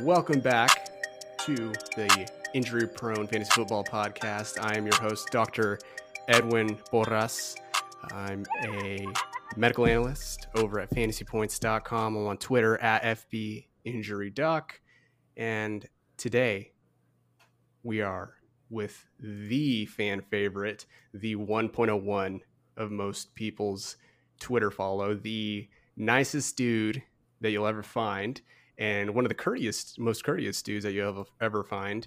Welcome back to the Injury Prone Fantasy Football Podcast. I am your host, Dr. Edwin Porras. I'm a medical analyst over at fantasypoints.com. I'm on Twitter at FBInjuryDoc. And today we are with the fan favorite, the 1.01 of most people's Twitter follow, the nicest dude that you'll ever find and one of the courteous, most courteous dudes that you'll ever find.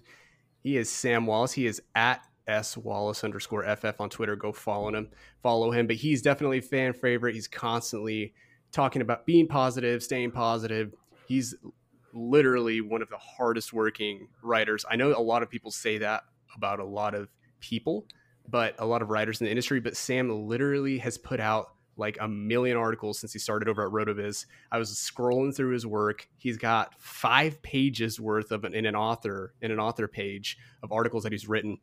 He is Sam Wallace. He is at S Wallace underscore FF on Twitter. Go follow him, follow him. But he's definitely a fan favorite. He's constantly talking about being positive, staying positive. He's literally one of the hardest working writers. I know a lot of people say that about a lot of people, but a lot of writers in the industry. But Sam literally has put out like a million articles since he started over at Rotoviz. I was scrolling through his work. He's got five pages worth of an, in an author in an author page of articles that he's written,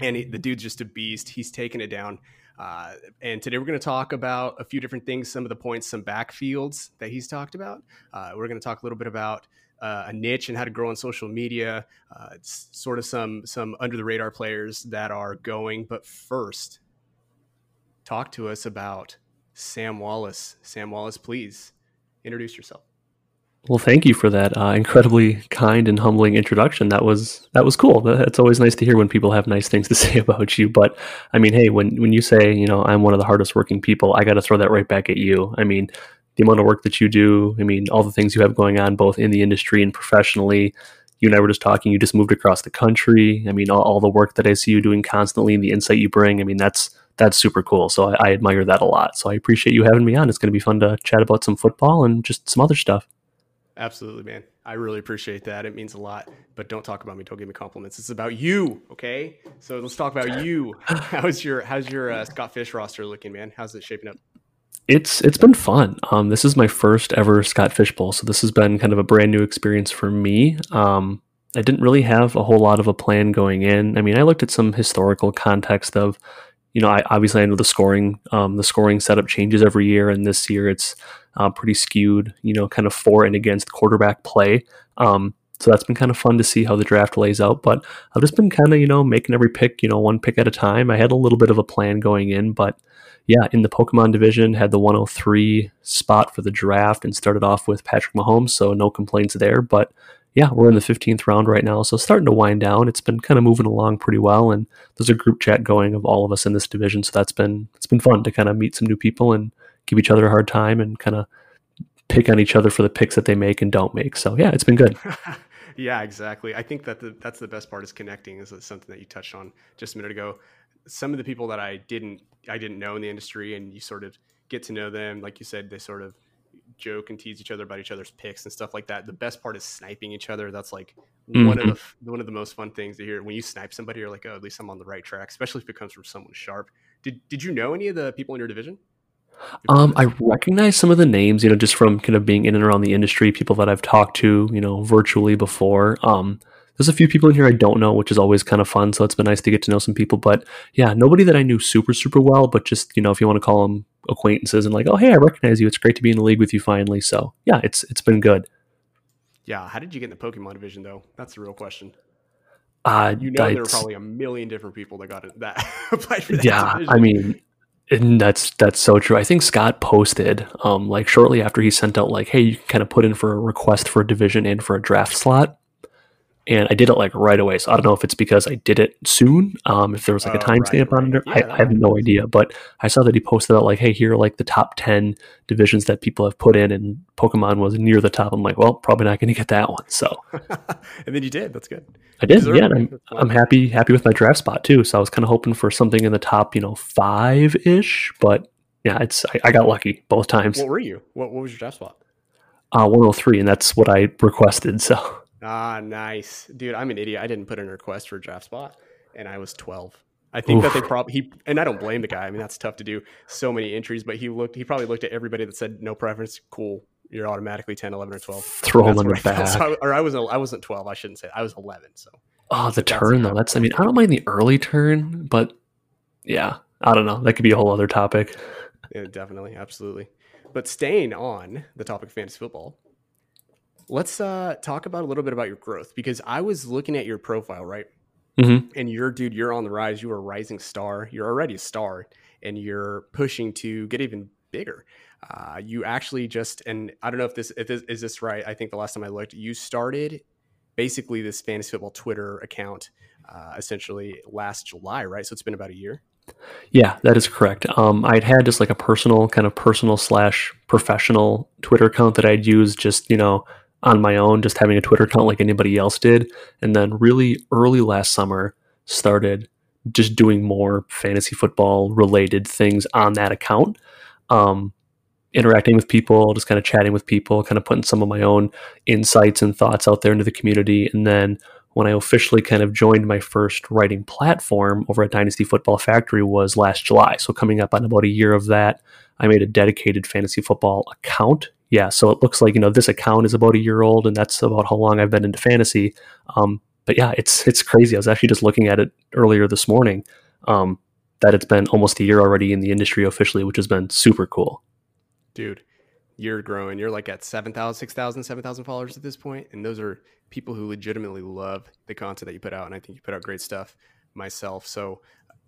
and he, the dude's just a beast. He's taken it down. Uh, and today we're going to talk about a few different things, some of the points, some backfields that he's talked about. Uh, we're going to talk a little bit about uh, a niche and how to grow on social media. Uh, it's sort of some some under the radar players that are going. But first, talk to us about Sam Wallace. Sam Wallace, please introduce yourself. Well, thank you for that uh, incredibly kind and humbling introduction. That was that was cool. It's always nice to hear when people have nice things to say about you. But I mean, hey, when when you say you know I'm one of the hardest working people, I got to throw that right back at you. I mean, the amount of work that you do. I mean, all the things you have going on both in the industry and professionally. You and I were just talking. You just moved across the country. I mean, all, all the work that I see you doing constantly, and the insight you bring. I mean, that's that's super cool. So I, I, admire that a lot. So I appreciate you having me on. It's going to be fun to chat about some football and just some other stuff. Absolutely, man. I really appreciate that. It means a lot. But don't talk about me. Don't give me compliments. It's about you, okay? So let's talk about you. How's your How's your uh, Scott Fish roster looking, man? How's it shaping up? It's it's been fun. Um, this is my first ever Scott Fish Bowl, so this has been kind of a brand new experience for me. Um, I didn't really have a whole lot of a plan going in. I mean, I looked at some historical context of you know, I obviously I know the scoring, um, the scoring setup changes every year, and this year it's uh, pretty skewed. You know, kind of for and against quarterback play. Um, so that's been kind of fun to see how the draft lays out. But I've just been kind of you know making every pick, you know, one pick at a time. I had a little bit of a plan going in, but yeah, in the Pokemon division, had the 103 spot for the draft and started off with Patrick Mahomes, so no complaints there. But yeah, we're in the 15th round right now, so starting to wind down. It's been kind of moving along pretty well, and there's a group chat going of all of us in this division, so that's been it's been fun to kind of meet some new people and give each other a hard time and kind of pick on each other for the picks that they make and don't make. So yeah, it's been good. yeah, exactly. I think that the, that's the best part is connecting. Is something that you touched on just a minute ago. Some of the people that I didn't I didn't know in the industry, and you sort of get to know them. Like you said, they sort of joke and tease each other about each other's picks and stuff like that. The best part is sniping each other. That's like mm-hmm. one of mm-hmm. the one of the most fun things to hear. When you snipe somebody, you're like, oh, at least I'm on the right track. Especially if it comes from someone sharp. Did Did you know any of the people in your division? Um, I recognize some of the names, you know, just from kind of being in and around the industry, people that I've talked to, you know, virtually before. Um, there's a few people in here I don't know, which is always kind of fun. So it's been nice to get to know some people. But yeah, nobody that I knew super, super well, but just, you know, if you want to call them acquaintances and like, oh, hey, I recognize you. It's great to be in the league with you finally. So yeah, it's it's been good. Yeah. How did you get in the Pokemon division though? That's the real question. Uh, you know, there were probably a million different people that got it, that applied for that. Yeah. Division. I mean, and that's that's so true. I think Scott posted um, like shortly after he sent out like, hey, you can kind of put in for a request for a division and for a draft slot and I did it like right away. So I don't know if it's because I did it soon, um, if there was like a oh, timestamp right, on it. Yeah, I, I, have no idea, but I saw that he posted out like, "Hey, here are like the top ten divisions that people have put in," and Pokemon was near the top. I'm like, well, probably not going to get that one. So, and then you did. That's good. I did. Yeah, I'm, I'm happy happy with my draft spot too. So I was kind of hoping for something in the top, you know, five ish, but yeah, it's I, I, got lucky both times. What were you? What, what was your draft spot? Uh, 103, and that's what I requested. So. Ah, nice, dude. I'm an idiot. I didn't put in a request for a draft spot, and I was 12. I think Oof. that they probably he and I don't blame the guy. I mean, that's tough to do so many entries, but he looked. He probably looked at everybody that said no preference. Cool, you're automatically 10, 11, or 12. Throw him on the. So I, or I was I wasn't 12. I shouldn't say. I was 11. So. Oh, the turn though. That's. I mean, I don't mind the early turn, but yeah, I don't know. That could be a whole other topic. Yeah, definitely, absolutely. But staying on the topic of fantasy football, let's uh, talk about a little bit about your growth because I was looking at your profile, right? Mm-hmm. And you're, dude, you're on the rise. You're a rising star. You're already a star, and you're pushing to get even bigger. Uh, you actually just, and I don't know if this, if this is this right. I think the last time I looked, you started basically this fantasy football Twitter account uh, essentially last July, right? So it's been about a year. Yeah, that is correct. Um, I'd had just like a personal kind of personal slash professional Twitter account that I'd use just, you know, on my own, just having a Twitter account like anybody else did. And then really early last summer started just doing more fantasy football related things on that account. Um, interacting with people, just kind of chatting with people, kind of putting some of my own insights and thoughts out there into the community. And then when I officially kind of joined my first writing platform over at Dynasty Football Factory was last July. So coming up on about a year of that, I made a dedicated fantasy football account. Yeah, so it looks like you know this account is about a year old, and that's about how long I've been into fantasy. Um, but yeah, it's it's crazy. I was actually just looking at it earlier this morning. Um, that it's been almost a year already in the industry officially, which has been super cool. Dude, you're growing. You're like at 7,000, 6,000, 7,000 followers at this point. And those are people who legitimately love the content that you put out. And I think you put out great stuff myself. So,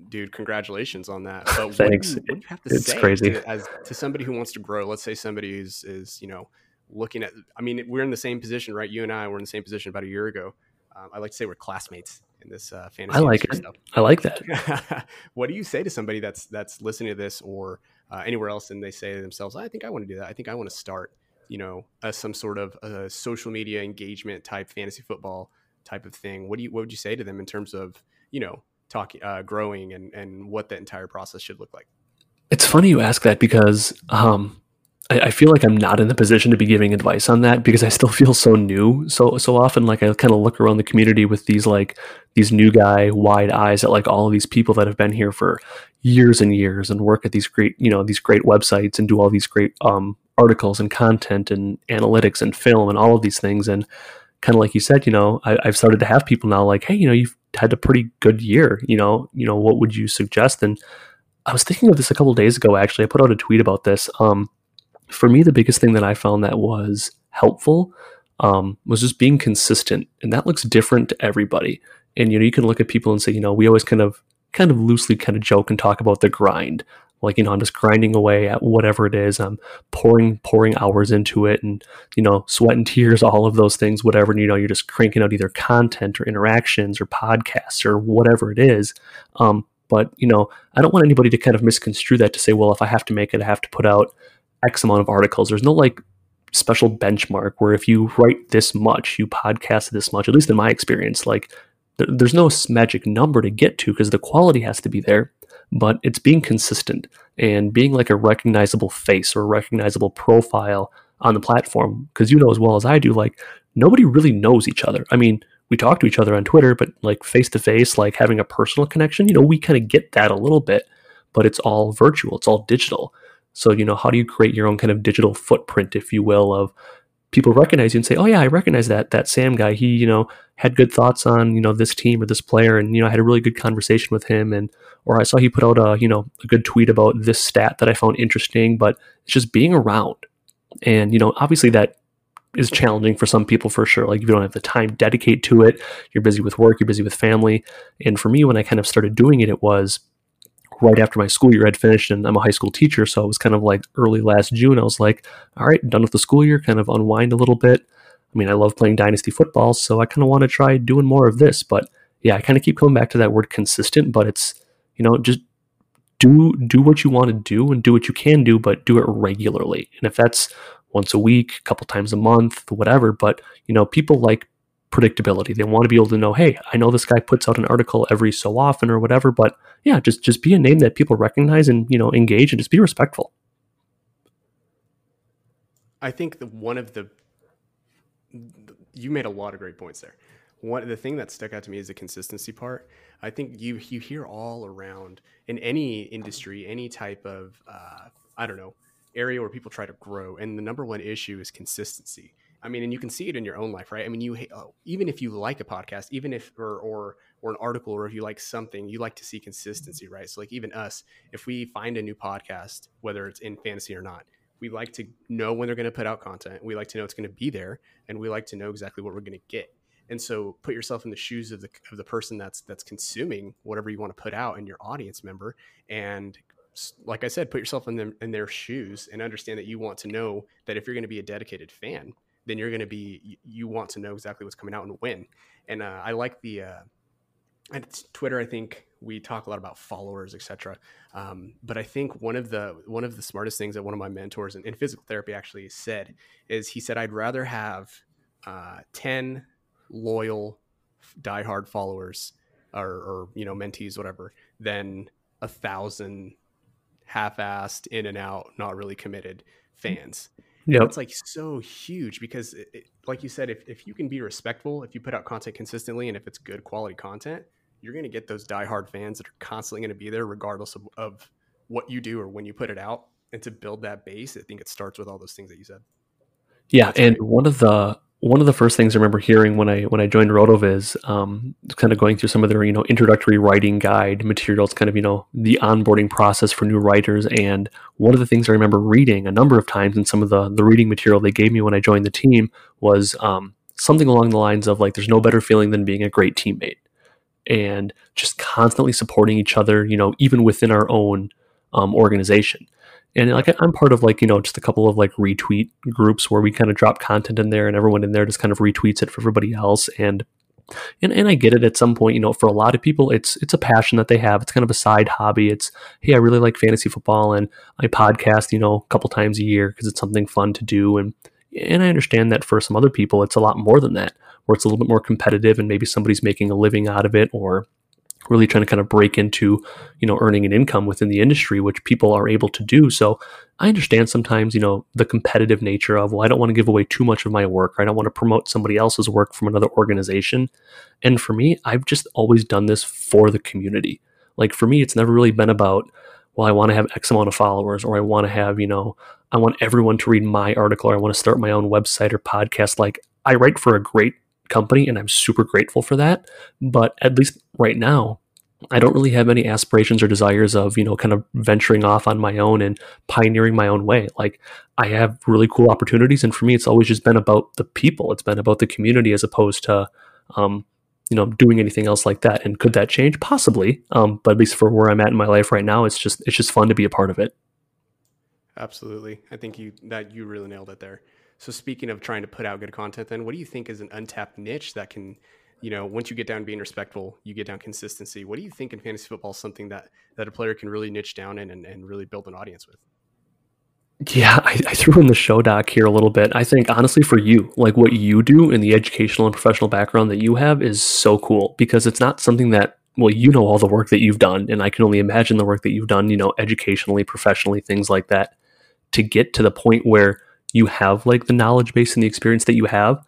dude, congratulations on that. But Thanks. What do, you, what do you have to it's say crazy. To, as, to somebody who wants to grow? Let's say somebody is, is, you know, looking at, I mean, we're in the same position, right? You and I were in the same position about a year ago. Um, I like to say we're classmates in this uh, fantasy. I like it. Stuff. I like that. what do you say to somebody that's that's listening to this or uh, anywhere else, and they say to themselves, "I think I want to do that. I think I want to start, you know, a, some sort of a social media engagement type fantasy football type of thing." What do you what would you say to them in terms of you know talking, uh, growing, and and what that entire process should look like? It's funny you ask that because um, I, I, feel like I'm not in the position to be giving advice on that because I still feel so new. So so often, like I kind of look around the community with these like these new guy wide eyes at like all of these people that have been here for years and years and work at these great you know these great websites and do all these great um, articles and content and analytics and film and all of these things and kind of like you said, you know, I, I've started to have people now like, hey, you know, you've had a pretty good year. You know, you know, what would you suggest? And I was thinking of this a couple days ago. Actually, I put out a tweet about this. Um, for me, the biggest thing that I found that was helpful um, was just being consistent, and that looks different to everybody. And you know, you can look at people and say, you know, we always kind of, kind of loosely kind of joke and talk about the grind. Like you know, I'm just grinding away at whatever it is. I'm pouring pouring hours into it, and you know, sweat and tears, all of those things, whatever. And, you know, you're just cranking out either content or interactions or podcasts or whatever it is. Um, but you know, I don't want anybody to kind of misconstrue that to say, well, if I have to make it, I have to put out X amount of articles. There's no like special benchmark where if you write this much, you podcast this much, at least in my experience, like th- there's no magic number to get to because the quality has to be there, but it's being consistent and being like a recognizable face or a recognizable profile on the platform. Because you know as well as I do, like nobody really knows each other. I mean, we talk to each other on Twitter, but like face to face, like having a personal connection, you know, we kind of get that a little bit, but it's all virtual, it's all digital. So, you know, how do you create your own kind of digital footprint, if you will, of people recognize you and say, "Oh yeah, I recognize that that Sam guy. He, you know, had good thoughts on you know this team or this player, and you know, I had a really good conversation with him, and or I saw he put out a you know a good tweet about this stat that I found interesting. But it's just being around, and you know, obviously that is challenging for some people for sure. Like if you don't have the time dedicate to it, you're busy with work, you're busy with family, and for me, when I kind of started doing it, it was right after my school year had finished and I'm a high school teacher. So it was kind of like early last June. I was like, all right, done with the school year, kind of unwind a little bit. I mean, I love playing dynasty football, so I kind of want to try doing more of this. But yeah, I kind of keep coming back to that word consistent, but it's, you know, just do do what you want to do and do what you can do, but do it regularly. And if that's once a week, a couple times a month, whatever, but you know, people like predictability. They want to be able to know, hey, I know this guy puts out an article every so often or whatever, but yeah, just just be a name that people recognize and you know engage and just be respectful. I think the one of the you made a lot of great points there. One the thing that stuck out to me is the consistency part. I think you you hear all around in any industry, any type of uh, I don't know area where people try to grow, and the number one issue is consistency. I mean, and you can see it in your own life, right? I mean, you oh, even if you like a podcast, even if or or or an article, or if you like something, you like to see consistency, right? So, like even us, if we find a new podcast, whether it's in fantasy or not, We like to know when they're going to put out content. We like to know it's going to be there, and we like to know exactly what we're going to get. And so, put yourself in the shoes of the of the person that's that's consuming whatever you want to put out, and your audience member, and like I said, put yourself in them in their shoes and understand that you want to know that if you're going to be a dedicated fan, then you're going to be you want to know exactly what's coming out and when. And uh, I like the uh, Twitter. I think we talk a lot about followers, etc. Um, but I think one of the one of the smartest things that one of my mentors in, in physical therapy actually said is he said I'd rather have uh, ten loyal, diehard followers or, or you know mentees, whatever, than a thousand half-assed, in and out, not really committed fans. Yeah, it's like so huge because, it, it, like you said, if if you can be respectful, if you put out content consistently, and if it's good quality content, you're going to get those diehard fans that are constantly going to be there, regardless of, of what you do or when you put it out. And to build that base, I think it starts with all those things that you said. Yeah, That's and great. one of the one of the first things I remember hearing when I when I joined Rotoviz, um, kind of going through some of their you know introductory writing guide materials, kind of you know the onboarding process for new writers. And one of the things I remember reading a number of times in some of the the reading material they gave me when I joined the team was um, something along the lines of like, "There's no better feeling than being a great teammate," and just constantly supporting each other. You know, even within our own um, organization. And like I'm part of like, you know, just a couple of like retweet groups where we kind of drop content in there and everyone in there just kind of retweets it for everybody else. And and, and I get it at some point, you know, for a lot of people it's it's a passion that they have. It's kind of a side hobby. It's hey, I really like fantasy football and I podcast, you know, a couple times a year because it's something fun to do and and I understand that for some other people it's a lot more than that, where it's a little bit more competitive and maybe somebody's making a living out of it or really trying to kind of break into you know earning an income within the industry which people are able to do. So i understand sometimes you know the competitive nature of well i don't want to give away too much of my work or i don't want to promote somebody else's work from another organization. And for me i've just always done this for the community. Like for me it's never really been about well i want to have x amount of followers or i want to have you know i want everyone to read my article or i want to start my own website or podcast. Like i write for a great company, and I'm super grateful for that. But at least right now, I don't really have any aspirations or desires of, you know, kind of venturing off on my own and pioneering my own way. Like, I have really cool opportunities. And for me, it's always just been about the people, it's been about the community as opposed to, um, you know, doing anything else like that. And could that change? Possibly. Um, but at least for where I'm at in my life right now, it's just, it's just fun to be a part of it. Absolutely. I think you, that you really nailed it there. So speaking of trying to put out good content, then what do you think is an untapped niche that can, you know, once you get down being respectful, you get down consistency. What do you think in fantasy football is something that that a player can really niche down in and, and really build an audience with? Yeah, I, I, threw in the show doc here a little bit. I think honestly for you, like what you do in the educational and professional background that you have is so cool because it's not something that well, you know all the work that you've done, and I can only imagine the work that you've done, you know, educationally, professionally, things like that, to get to the point where you have like the knowledge base and the experience that you have,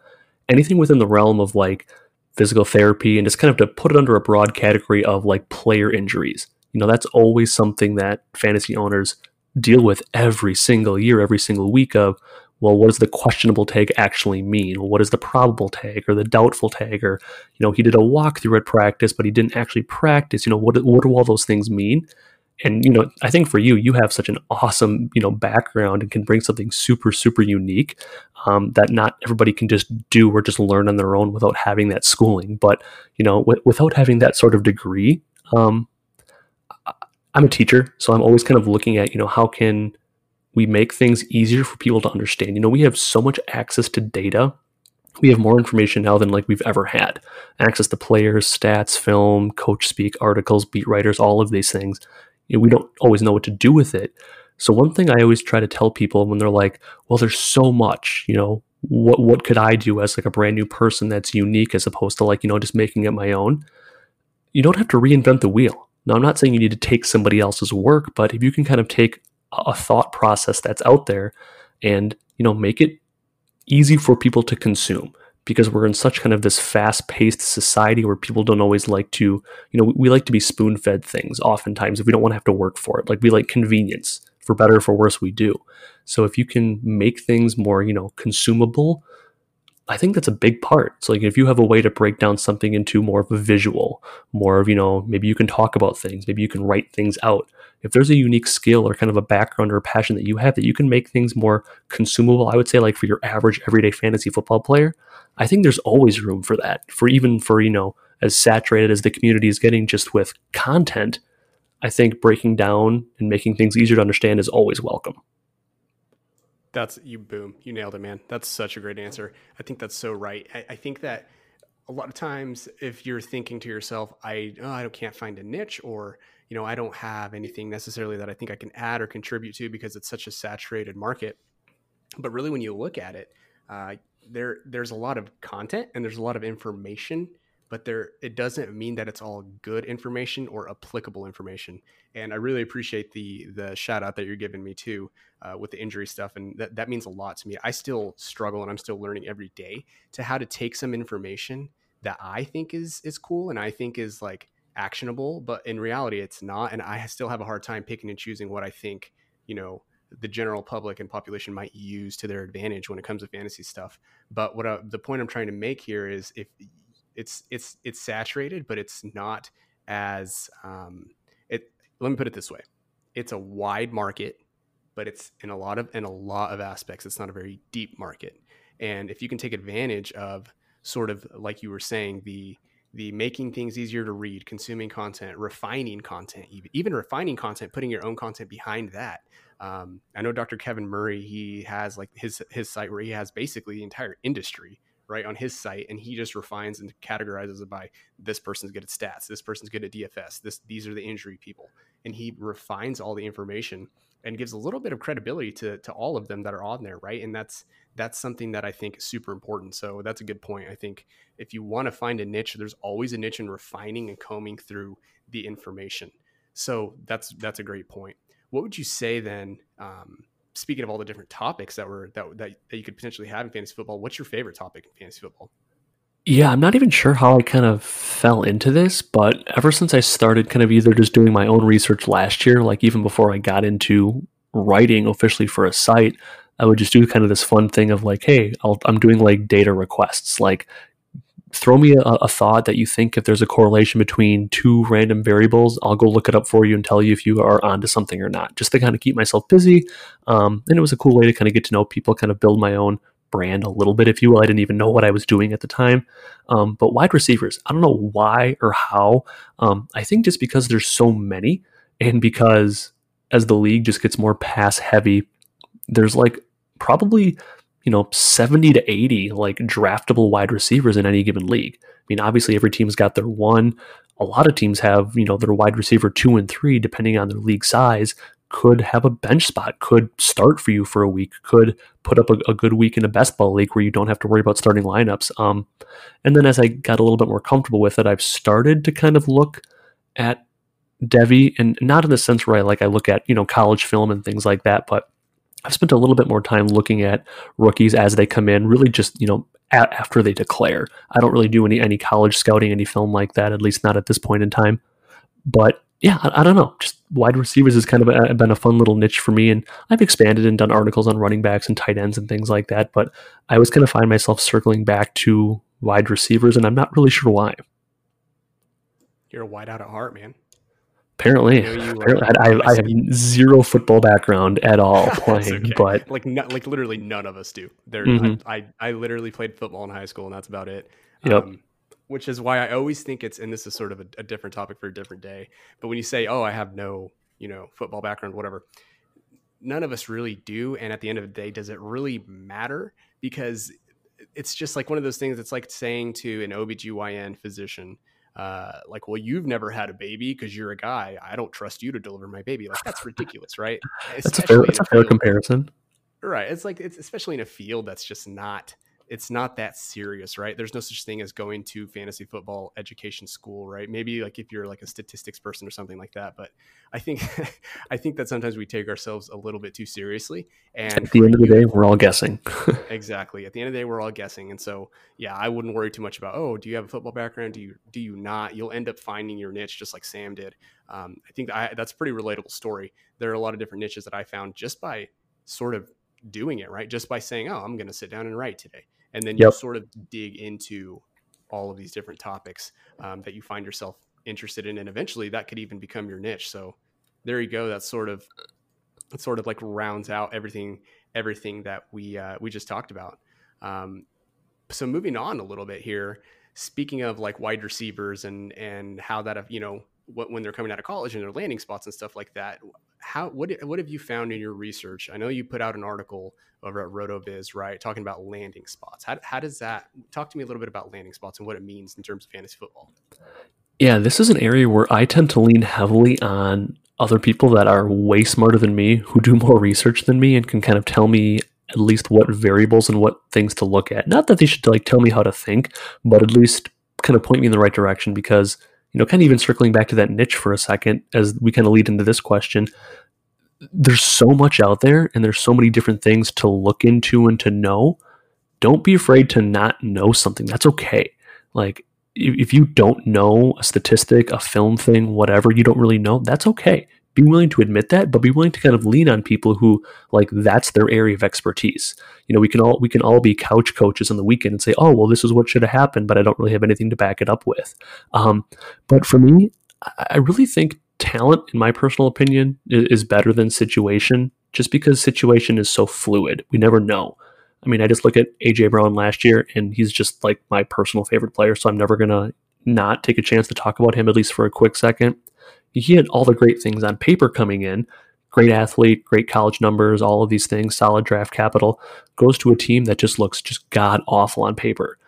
anything within the realm of like physical therapy and just kind of to put it under a broad category of like player injuries. You know, that's always something that fantasy owners deal with every single year, every single week of, well, what does the questionable tag actually mean? What is the probable tag or the doubtful tag? Or, you know, he did a walkthrough at practice, but he didn't actually practice. You know, what, what do all those things mean? And you know i think for you you have such an awesome you know background and can bring something super super unique um, that not everybody can just do or just learn on their own without having that schooling. But you know w- without having that sort of degree um, i'm a teacher so i'm always kind of looking at you know how can we make things easier for people to understand? You know we have so much access to data. We have more information now than like we've ever had. Access to players stats film coach speak articles beat writers all of these things we don't always know what to do with it. So one thing I always try to tell people when they're like, "Well, there's so much," you know, what what could I do as like a brand new person that's unique as opposed to like you know just making it my own? You don't have to reinvent the wheel. Now, I'm not saying you need to take somebody else's work, but if you can kind of take a thought process that's out there and you know make it easy for people to consume because we're in such kind of this fast-paced society where people don't always like to, you know, we like to be spoon-fed things oftentimes if we don't want to have to work for it. Like we like convenience. For better or for worse, we do. So if you can make things more, you know, consumable, I think that's a big part. So like if you have a way to break down something into more of a visual, more of, you know, maybe you can talk about things, maybe you can write things out. If there's a unique skill or kind of a background or a passion that you have that you can make things more consumable, I would say like for your average everyday fantasy football player, I think there's always room for that. For even for, you know, as saturated as the community is getting just with content, I think breaking down and making things easier to understand is always welcome. That's you boom. You nailed it, man. That's such a great answer. I think that's so right. I, I think that a lot of times if you're thinking to yourself, I oh, I can't find a niche or you know, I don't have anything necessarily that I think I can add or contribute to because it's such a saturated market. But really when you look at it, uh, there there's a lot of content and there's a lot of information but there it doesn't mean that it's all good information or applicable information. And i really appreciate the the shout out that you're giving me too uh, with the injury stuff. And that, that means a lot to me. I still struggle and i'm still learning every day to how to take some information that i think is is cool and i think is like actionable but in reality it's not. And i still have a hard time picking and choosing what i think you know the general public and population might use to their advantage when it comes to fantasy stuff. But what I, the point I'm trying to make here is if it's it's it's saturated, but it's not as um, it. Let me put it this way: it's a wide market, but it's in a lot of in a lot of aspects, it's not a very deep market. And if you can take advantage of sort of like you were saying, the the making things easier to read, consuming content, refining content, even, even refining content, putting your own content behind that. Um, I know Dr. Kevin Murray, he has like his his site where he has basically the entire industry right on his site and he just refines and categorizes it by this person's good at stats. This person's good at dfs this these are the injury people. And he refines all the information and gives a little bit of credibility to to all of them that are on there right? And that's that's something that i think is super important. So that's a good point. I think if you want to find a niche there's always a niche in refining and combing through the information. So that's that's a great point what would you say then um, speaking of all the different topics that were that, that that you could potentially have in fantasy football, what's your favorite topic in fantasy football? Yeah, I'm not even sure how I kind of fell into this, but ever since I started kind of either just doing my own research last year, like even before I got into writing officially for a site, I would just do kind of this fun thing of like, hey, i am doing like data requests. Like, throw me a, a, thought that you think if there's a correlation between two random variables, I'll go look it up for you and tell you if you are onto something or not, just to kind of keep myself busy. Um, and it was a cool way to kind of get to know people, kind of build my own brand a little bit, if you will. I didn't even know what I was doing at the time. Um, but wide receivers, I don't know why or how. Um, I think just because there's so many, and because as the league just gets more pass heavy, there's like probably you know 70 to 80 like draftable wide receivers in any given league. I mean, obviously every team's got their one. A lot of teams have, you know, their wide receiver 2 and 3 depending on their league size could have a bench spot, could start for you for a week, could put up a, a, good week in a best ball league where you don't have to worry about starting lineups. Um, and then as I got a little bit more comfortable with it, I've started to kind of look at Devy, and not in the sense where I like I look at you know college film and things like that, but I've spent a little bit more time looking at rookies as they come in, really just, you know, a- after they declare. I don't really do any, any college scouting, any film like that, at least not at this point in time. But yeah, I, I don't know. Just wide receivers has kind of a, been a fun little niche for me. And I've expanded and done articles on running backs and tight ends and things like that. But I always kind of find myself circling back to wide receivers, and I'm not really sure why. You're a wide out at heart, man. Apparently, apparently I, I, I, have zero football background at all playing, okay. but like no, like literally none of us do. There, mm-hmm. I, I, I literally played football in high school, and that's about it. Yep. Um, which is why I always think it's, and this is sort of a, a, different topic for a different day. But when you say, "Oh, I have no, you know, football background, whatever," none of us really do. And at the end of the day, does it really matter? Because it's just like one of those things. It's like saying to an OBGYN physician uh, like, well, you've never had a baby because you're a guy. I don't trust you to deliver my baby. Like, that's ridiculous, right? that's a fair, that's a fair comparison. Right. It's like, it's especially in a field that's just not it's not that serious, right? There's no such thing as going to fantasy football education school, right? Maybe like if you're like a statistics person or something like that. But I think I think that sometimes we take ourselves a little bit too seriously. And at the end of the day, we're all guessing. exactly. At the end of the day, we're all guessing. And so yeah, I wouldn't worry too much about, oh, do you have a football background? Do you do you not? You'll end up finding your niche just like Sam did. Um, I think I, that's a pretty relatable story. There are a lot of different niches that I found just by sort of doing it, right? Just by saying, oh, I'm going to sit down and write today and then you sort of dig into all of these different topics um, that you find yourself interested in, and eventually that could even become your niche. So there you go. That's sort of it sort of like rounds out everything everything that we uh, we just talked about. Um, so moving on a little bit here, speaking of like wide receivers and and how that you know what, when they're coming out of college and their landing spots and stuff like that. How what what have you found in your research? I know you put out an article over at RotoViz, right, talking about landing spots. How how does that talk to me a little bit about landing spots and what it means in terms of fantasy football? Yeah, this is an area where I tend to lean heavily on other people that are way smarter than me, who do more research than me, and can kind of tell me at least what variables and what things to look at. Not that they should like tell me how to think, but at least kind of point me in the right direction because you know, kind of even circling back to that niche for a second as we kind of lead into this question, there's so much out there and there's so many different things to look into and to know. Don't be afraid to not know something. That's okay. Like, if you don't know a statistic, a film thing, whatever, you don't really know, that's okay be willing to admit that, but be willing to kind of lean on people who like that's their area of expertise. You know, we can all we can all be couch coaches on the weekend and say, "Oh, well, this is what should have happened," but I don't really have anything to back it up with. Um, but for me, I really think talent, in my personal opinion, is better than situation, just because situation is so fluid. We never know. I mean, I just look at AJ Brown last year, and he's just like my personal favorite player. So I'm never gonna not take a chance to talk about him at least for a quick second he had all the great things on paper coming in great athlete, great college numbers, all of these things, solid draft capital, goes to a team that just looks just god awful on paper.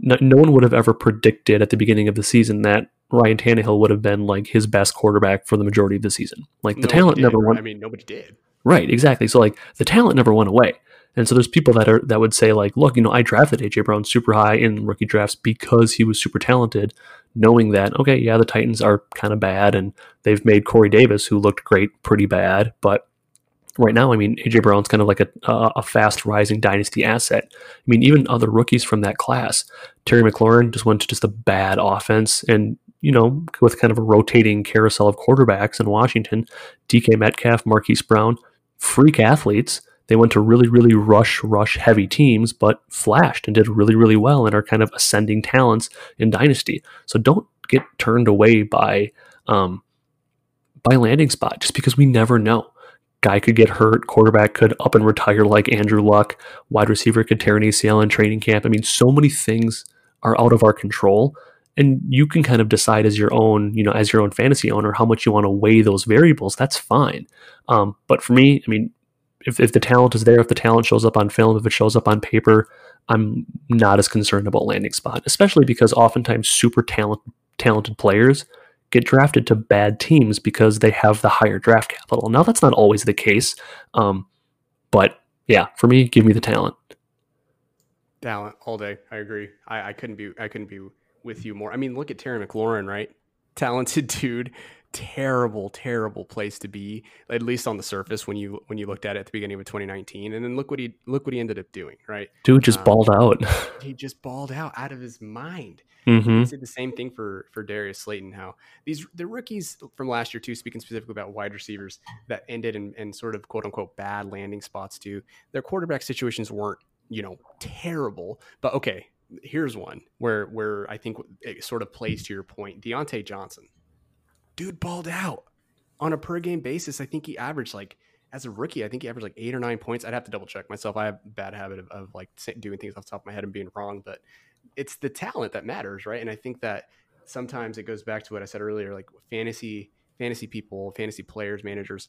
No, no, one would have ever predicted at the beginning of the season that Ryan Tannehill would have been like his best quarterback for the majority of the season. Like the nobody talent did, never went. I mean, nobody did. Right, exactly. So like the talent never went away. And so there's people that are that would say like, look, you know, I drafted AJ Brown super high in rookie drafts because he was super talented, knowing that okay, yeah, the Titans are kind of bad and they've made Corey Davis, who looked great, pretty bad, but right now, I mean, AJ Brown's kind of like a, a fast rising dynasty asset. I mean, even other rookies from that class, Terry McLaurin just went to just a bad offense, and you know, with kind of a rotating carousel of quarterbacks in Washington, DK Metcalf, Marquise Brown, freak athletes they went to really, really rush, rush heavy teams, but flashed and did really, really well and are kind of ascending talents in Dynasty. So don't get turned away by um, by landing spot just because we never know. Guy could get hurt, quarterback could up and retire like Andrew Luck, wide receiver could tear an ACL in training camp. I mean, so many things are out of our control and you can kind of decide as your own you know as your own fantasy owner how much you want to weigh those variables that's fine um, but for me i mean if, if the talent is there, if the talent shows up on film, if it shows up on paper, I'm not as concerned about landing spot, especially because oftentimes super talent, talented players get drafted to bad teams because they have the higher draft capital. Now, that's not always the case. Um, but yeah, for me, give me the talent. Talent all day. I agree. I, I couldn't be I couldn't be with you more. I mean, look at Terry McLaurin, right? Talented dude, terrible, terrible place to be, at least on the surface when you when you looked at it at the beginning of 2019. And then look what he look what he ended up doing, right? Dude just um, balled out. he just balled out out of his mind. Mm-hmm. He did the same thing for for Darius Slayton. How these the rookies from last year too, speaking specifically about wide receivers that ended in, in sort of quote unquote bad landing spots too. Their quarterback situations weren't you know terrible, but okay. Here's one where where I think it sort of plays to your point. Diontae Johnson dude balled out on a per game basis. I think he averaged like as a rookie, I think he averaged like eight or nine points. I'd have to double check myself. I have a bad habit of, of like doing things off the top of my head and being wrong, but it's the talent that matters, right? And I think that sometimes it goes back to what I said earlier, like fantasy, fantasy people, fantasy players, managers,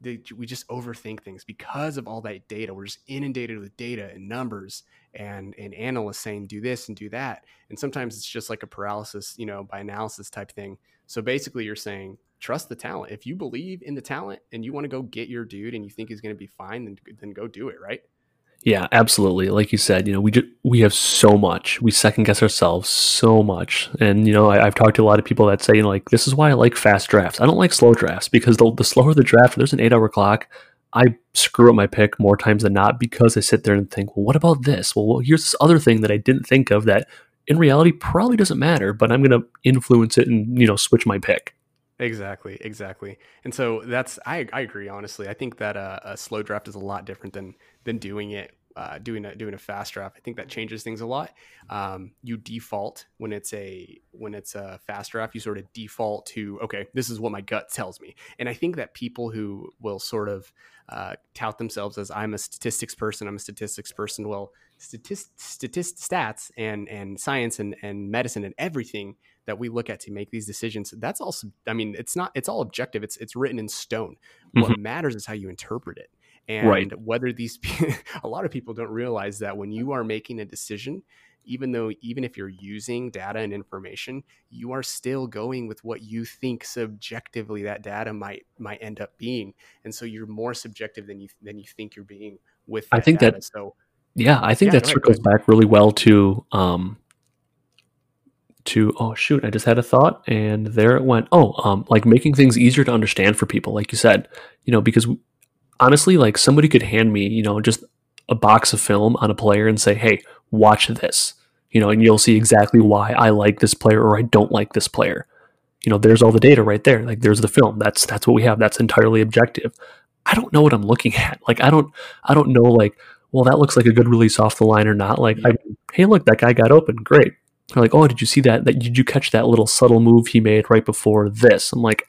they, we just overthink things because of all that data. We're just inundated with data and numbers and and analysts saying do this and do that. And sometimes it's just like a paralysis, you know, by analysis type thing. So basically, you're saying trust the talent. If you believe in the talent and you want to go get your dude and you think he's going to be fine, then then go do it, right? Yeah, absolutely. Like you said, you know, we just, we have so much. We second guess ourselves so much. And you know, I, have talked to a lot of people that say, you know, like, this is why I like fast drafts. I don't like slow drafts because the, the slower the draft, there's an eight hour clock. I screw up my pick more times than not because I sit there and think, well, what about this? Well, well here's this other thing that I didn't think of that in reality probably doesn't matter, but I'm going to influence it and, you know, switch my pick. Exactly, exactly. And so that's I I agree honestly. I think that a, a slow draft is a lot different than than doing it uh, doing a doing a fast draft. I think that changes things a lot. Um, you default when it's a when it's a fast draft. You sort of default to okay, this is what my gut tells me. And I think that people who will sort of uh, tout themselves as I'm a statistics person, I'm a statistics person. Well, statist, statist stats and and science and and medicine and everything that we look at to make these decisions that's also i mean it's not it's all objective it's it's written in stone mm-hmm. what matters is how you interpret it and right. whether these a lot of people don't realize that when you are making a decision even though even if you're using data and information you are still going with what you think subjectively that data might might end up being and so you're more subjective than you than you think you're being with i think data. that so yeah i think yeah, that circles back really well to um to oh shoot i just had a thought and there it went oh um like making things easier to understand for people like you said you know because honestly, like somebody could hand me, you know, just a box of film on a player and say, hey, watch this, you know, and you'll see exactly why I like this player or I don't like this player. You know, there's all the data right there. Like there's the film. That's that's what we have. That's entirely objective. I don't know what I'm looking at. Like I don't I don't know like, well, that looks like a good release off the line or not. Like, I, hey, look, that guy got open. Great. They're like, oh, did you see that? That did you catch that little subtle move he made right before this? I'm like,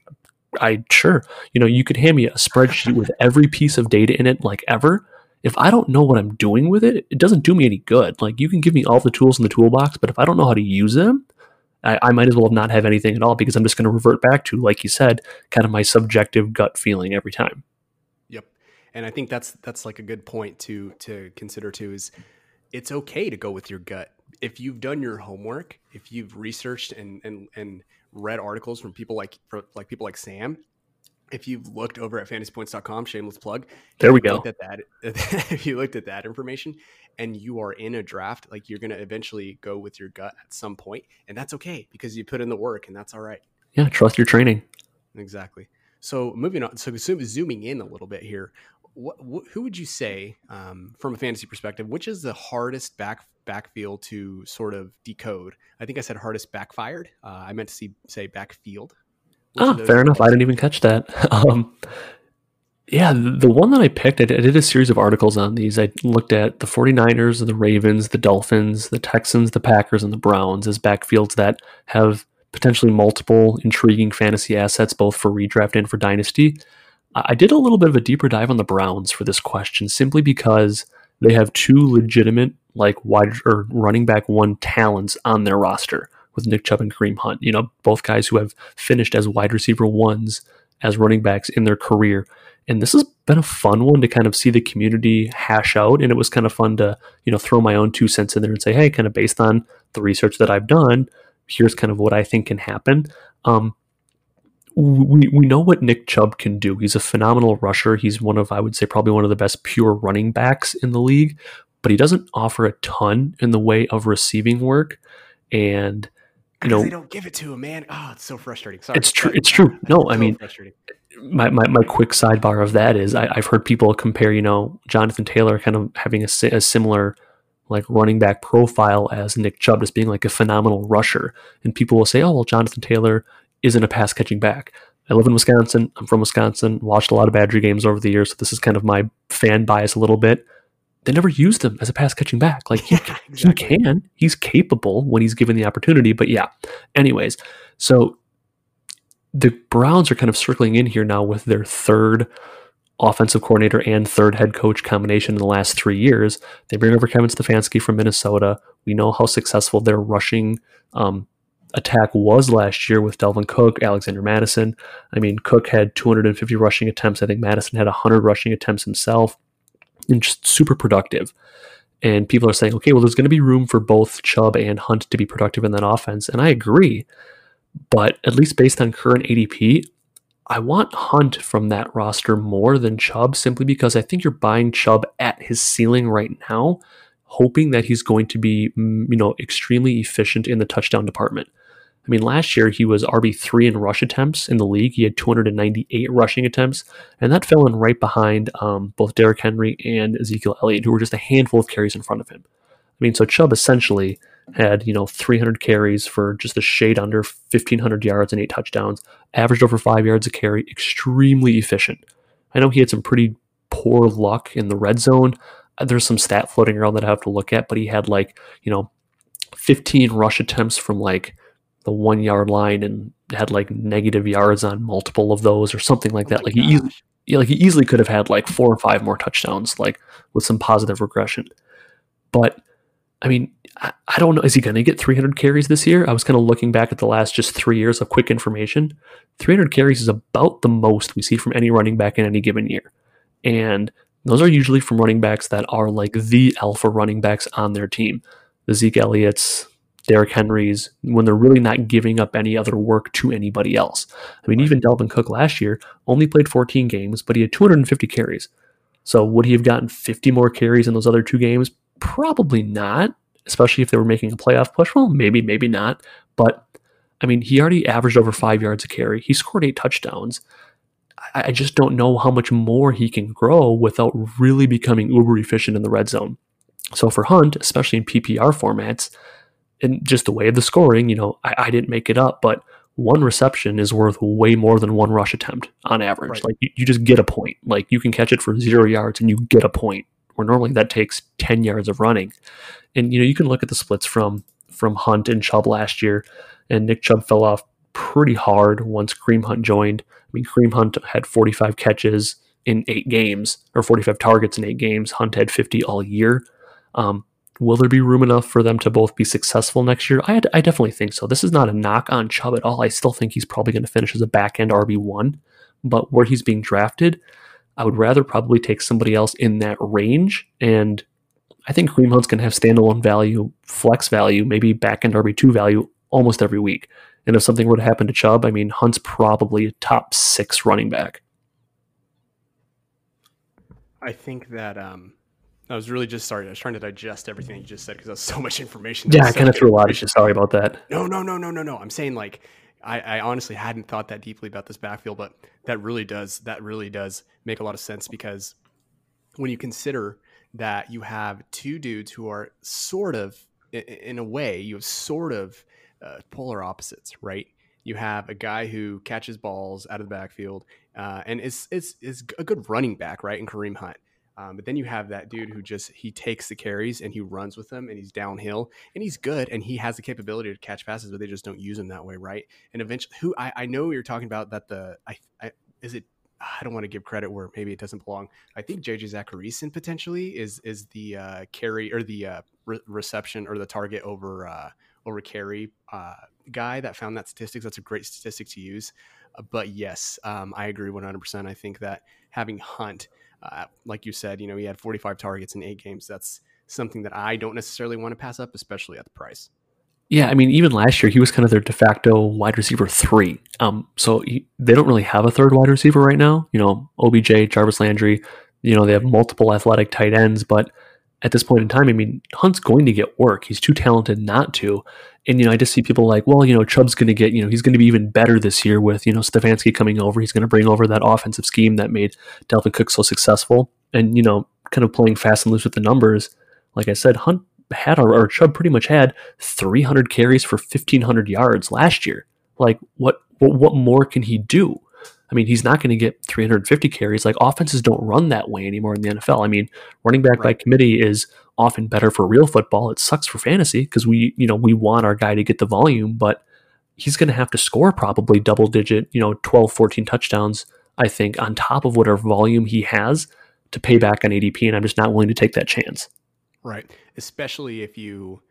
I sure, you know, you could hand me a spreadsheet with every piece of data in it, like ever. If I don't know what I'm doing with it, it doesn't do me any good. Like you can give me all the tools in the toolbox, but if I don't know how to use them, I, I might as well not have anything at all because I'm just going to revert back to, like you said, kind of my subjective gut feeling every time. And I think that's that's like a good point to to consider too. Is it's okay to go with your gut if you've done your homework, if you've researched and and and read articles from people like like people like Sam, if you've looked over at fantasypoints.com, shameless plug. There we go. At that, if you looked at that information and you are in a draft, like you're going to eventually go with your gut at some point, and that's okay because you put in the work, and that's all right. Yeah, trust your training. Exactly. So moving on, so zooming in a little bit here, what, who would you say, um, from a fantasy perspective, which is the hardest back backfield to sort of decode? I think I said hardest backfired. Uh, I meant to see, say backfield. Ah, fair enough. I didn't even catch that. um, yeah, the, the, one that I picked, I did, I did a series of articles on these. I looked at the 49ers, the Ravens, the Dolphins, the Texans, the Packers, and the Browns as backfields that have potentially multiple intriguing fantasy assets, both for redraft and for dynasty. I did a little bit of a deeper dive on the Browns for this question simply because they have two legitimate like wide or running back one talents on their roster with Nick Chubb and Kareem Hunt. You know, both guys who have finished as wide receiver ones as running backs in their career. And this has been a fun one to kind of see the community hash out. And it was kind of fun to, you know, throw my own two cents in there and say, hey, kind of based on the research that I've done, here's kind of what I think can happen. Um, we, we know what Nick Chubb can do. He's a phenomenal rusher. He's one of, I would say, probably one of the best pure running backs in the league, but he doesn't offer a ton in the way of receiving work. And, you know, they don't give it to him, man. Oh, it's so frustrating. Sorry. It's true. It's true. No, it's I so mean, my, my, my quick sidebar of that is I, have heard people compare, you know, Jonathan Taylor kind of having a, a similar like running back profile as Nick Chubb, as being like a phenomenal rusher. And people will say, oh, well, Jonathan Taylor isn't a pass catching back. I live in Wisconsin. I'm from Wisconsin. Watched a lot of Badger games over the years, so this is kind of my fan bias a little bit. They never used him as a pass catching back. Like he, yeah, exactly. he can, he's capable when he's given the opportunity. But yeah, anyways, so the Browns are kind of circling in here now with their third offensive coordinator and third head coach combination in the last three years. They bring over Kevin Stefanski from Minnesota. We know how successful their rushing um, attack was last year with Dalvin Cook, Alexander Mattison. I mean, Cook had 250 rushing attempts. I think Mattison had 100 rushing attempts himself, and just super productive. And people are saying, okay, well, there's going to be room for both Chubb and Hunt to be productive in that offense. And I agree. But at least based on current ADP, I want Hunt from that roster more than Chubb simply because I think you're buying Chubb at his ceiling right now, hoping that he's going to be, mm, you know, extremely efficient in the touchdown department. I mean, last year he was RB3 in rush attempts in the league. He had 298 rushing attempts, and that fell in right behind um, both Derrick Henry and Ezekiel Elliott, who were just a handful of carries in front of him. I mean, so Chubb essentially had, you know, 300 carries for just a shade under 1,500 yards and eight touchdowns, averaged over five yards a carry, extremely efficient. I know he had some pretty poor luck in the red zone. there's some stat floating around that I have to look at, but he had like, you know, 15 rush attempts from like the one yard line and had like negative yards on multiple of those or something like that. Oh like he easily, like he easily could have had like four or five more touchdowns, like with some positive regression. But I mean, I, I don't know. Is he going to get 300 carries this year? I was kind of looking back at the last just three years of quick information. 300 carries is about the most we see from any running back in any given year. And those are usually from running backs that are like the alpha running backs on their team. The Zeke Elliott's, Derrick Henry's, when they're really not giving up any other work to anybody else. I mean, even Dalvin Cook last year only played 14 games, but he had 250 carries. So would he have gotten 50 more carries in those other two games? Probably not, especially if they were making a playoff push. Well, maybe, maybe not. But I mean, he already averaged over five yards a carry. He scored eight touchdowns. I, I just don't know how much more he can grow without really becoming uber efficient in the red zone. So for Hunt, especially in PPR formats, and just the way of the scoring, you know, I, I, didn't make it up, but one reception is worth way more than one rush attempt on average. Right. Like you, you, just get a point. Like you can catch it for zero yards and you get a point. Where normally that takes ten yards of running. And you know, you can look at the splits from from Hunt and Chubb last year, and Nick Chubb fell off pretty hard once Kareem Hunt joined. I mean, Kareem Hunt had 45 catches in eight games, or 45 targets in eight games. Hunt had 50 all year. Um, will there be room enough for them to both be successful next year? I, I definitely think so. This is not a knock on Chubb at all. I still think he's probably going to finish as a back end RB1, but where he's being drafted, I would rather probably take somebody else in that range. And I think Kareem Hunt's going to have standalone value, flex value, maybe back end RB2 value almost every week. And if something were to happen to Chubb, I mean, Hunt's probably a top six running back. I think that um, I was really just sorry. I was trying to digest everything you just said because that's so much information. Yeah, I kind of threw a lot of shit. Sorry about that. No, no, no, no, no, no. I'm saying like I, I, honestly hadn't thought that deeply about this backfield, but that really does that really does make a lot of sense because when you consider that you have two dudes who are sort of in a way you have sort of uh, polar opposites, right? You have a guy who catches balls out of the backfield uh, and is, is is a good running back, right? In Kareem Hunt. Um, but then you have that dude who just he takes the carries and he runs with them and he's downhill and he's good and he has the capability to catch passes, but they just don't use him that way, right? And eventually, who I, I know you're talking about that the I, I is it I don't want to give credit where maybe it doesn't belong. I think JJ Zachariason potentially is is the uh, carry or the uh, re- reception or the target over uh, over carry uh, guy that found that statistics. That's a great statistic to use. Uh, but yes, um, I agree 100%. I think that having Hunt, uh, like you said, you know, he had 45 targets in eight games. That's something that I don't necessarily want to pass up, especially at the price. Yeah, I mean, even last year he was kind of their de facto wide receiver three. Um, so he, they don't really have a third wide receiver right now. You know, OBJ, Jarvis Landry. You know, they have multiple athletic tight ends, but at this point in time, I mean, Hunt's going to get work. He's too talented not to. And, you know, I just see people like, well, you know, Chubb's going to get, you know, he's going to be even better this year with, you know, Stefanski coming over. He's going to bring over that offensive scheme that made Dalvin Cook so successful. And, you know, kind of playing fast and loose with the numbers. Like I said, Hunt had, or, or Chubb pretty much had 300 carries for 1,500 yards last year. Like, what, what, what more can he do? I mean, he's not going to get 350 carries. Like offenses don't run that way anymore in the NFL. I mean, running back right. by committee is often better for real football. It sucks for fantasy because we, you know, we want our guy to get the volume, but he's going to have to score probably double digit, you know, 12, 14 touchdowns, I think, on top of whatever volume he has to pay back on ADP. And I'm just not willing to take that chance. Right. Especially if you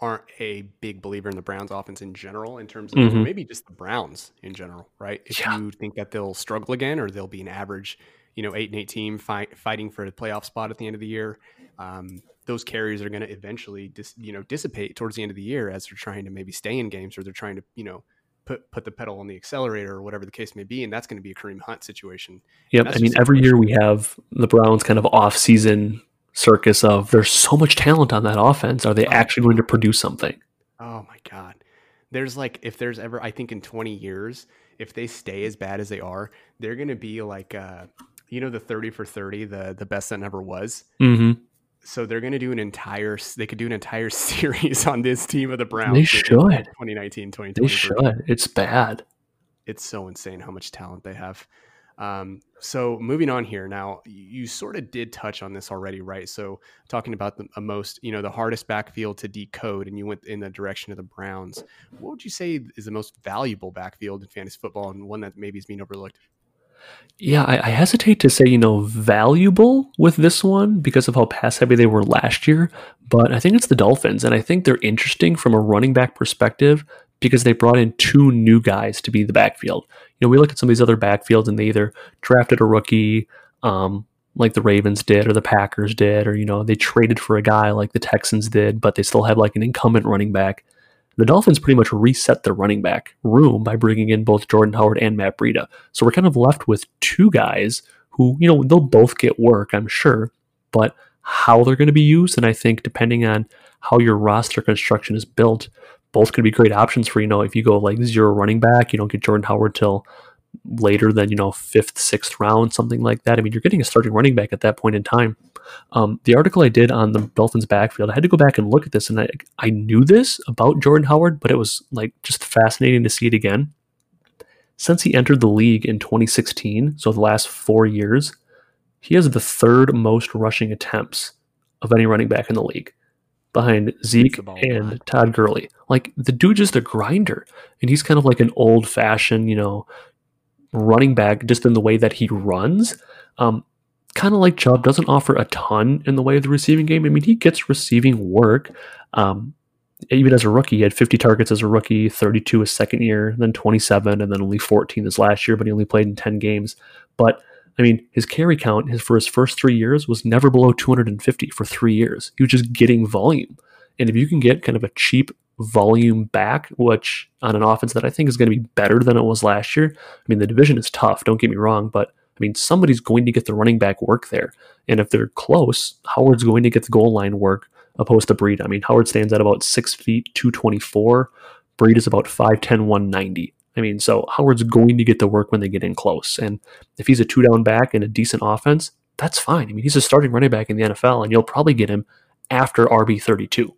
aren't a big believer in the Browns offense in general, in terms of mm-hmm. maybe just the Browns in general, right? If yeah. you think that they'll struggle again or they'll be an average, you know, eight and eight team fight, fighting for a playoff spot at the end of the year, um, those carries are going to eventually, dis, you know, dissipate towards the end of the year as they're trying to maybe stay in games or they're trying to, you know, put put the pedal on the accelerator or whatever the case may be, and that's going to be a Kareem Hunt situation. Yep, I mean, every year we have the Browns kind of off season circus of there's so much talent on that offense. Are they oh, actually going to produce something? Oh my god. There's like if there's ever I think in 20 years if they stay as bad as they are, they're going to be like uh you know the 30 for 30, the the best that never was. Mm-hmm. So they're going to do an entire they could do an entire series on this team of the Browns. They should. 2019, 2020. They should. It's bad. It's so insane how much talent they have. Um, so moving on here now, you sort of did touch on this already, right? So talking about the most, you know, the hardest backfield to decode, and you went in the direction of the Browns. What would you say is the most valuable backfield in fantasy football, and one that maybe is being overlooked? Yeah, I, I, hesitate to say, you know, valuable with this one because of how pass heavy they were last year, but I think it's the Dolphins. And I think they're interesting from a running back perspective because they brought in two new guys to be the backfield. You know, we look at some of these other backfields and they either drafted a rookie, um, like the Ravens did or the Packers did, or, you know, they traded for a guy like the Texans did, but they still have like an incumbent running back. The Dolphins pretty much reset the running back room by bringing in both Jordan Howard and Matt Breida. So we're kind of left with two guys who, you know, they'll both get work, I'm sure, but how they're going to be used, and I think depending on how your roster construction is built, both could be great options for, you know, if you go like zero running back, you don't get Jordan Howard till later than, you know, fifth, sixth round, something like that. I mean, you're getting a starting running back at that point in time. Um, the article I did on the Dolphins backfield, I had to go back and look at this, and I, I knew this about Jordan Howard, but it was like just fascinating to see it again. Since he entered the league in 2016, so the last four years, he has the third most rushing attempts of any running back in the league, behind Zeke and Todd Gurley. Like the dude just a grinder, and he's kind of like an old fashioned, you know, running back just in the way that he runs. Um, kind of like Chubb, doesn't offer a ton in the way of the receiving game. I mean, he gets receiving work. Um, even as a rookie, he had 50 targets as a rookie, 32 his second year, then 27, and then only 14 his last year, but he only played in 10 games. But I mean, his carry count his, for his first three years was never below 250 for three years. He was just getting volume. And if you can get kind of a cheap volume back, which on an offense that I think is going to be better than it was last year, I mean, the division is tough, don't get me wrong, but I mean, somebody's going to get the running back work there. And if they're close, Howard's going to get the goal line work opposed to Breida. I mean, Howard stands at about 6 feet, 224. Breida is about 5'10, 190. I mean, so Howard's going to get the work when they get in close. And if he's a two down back in a decent offense, that's fine. I mean, he's a starting running back in the NFL, and you'll probably get him after RB 32.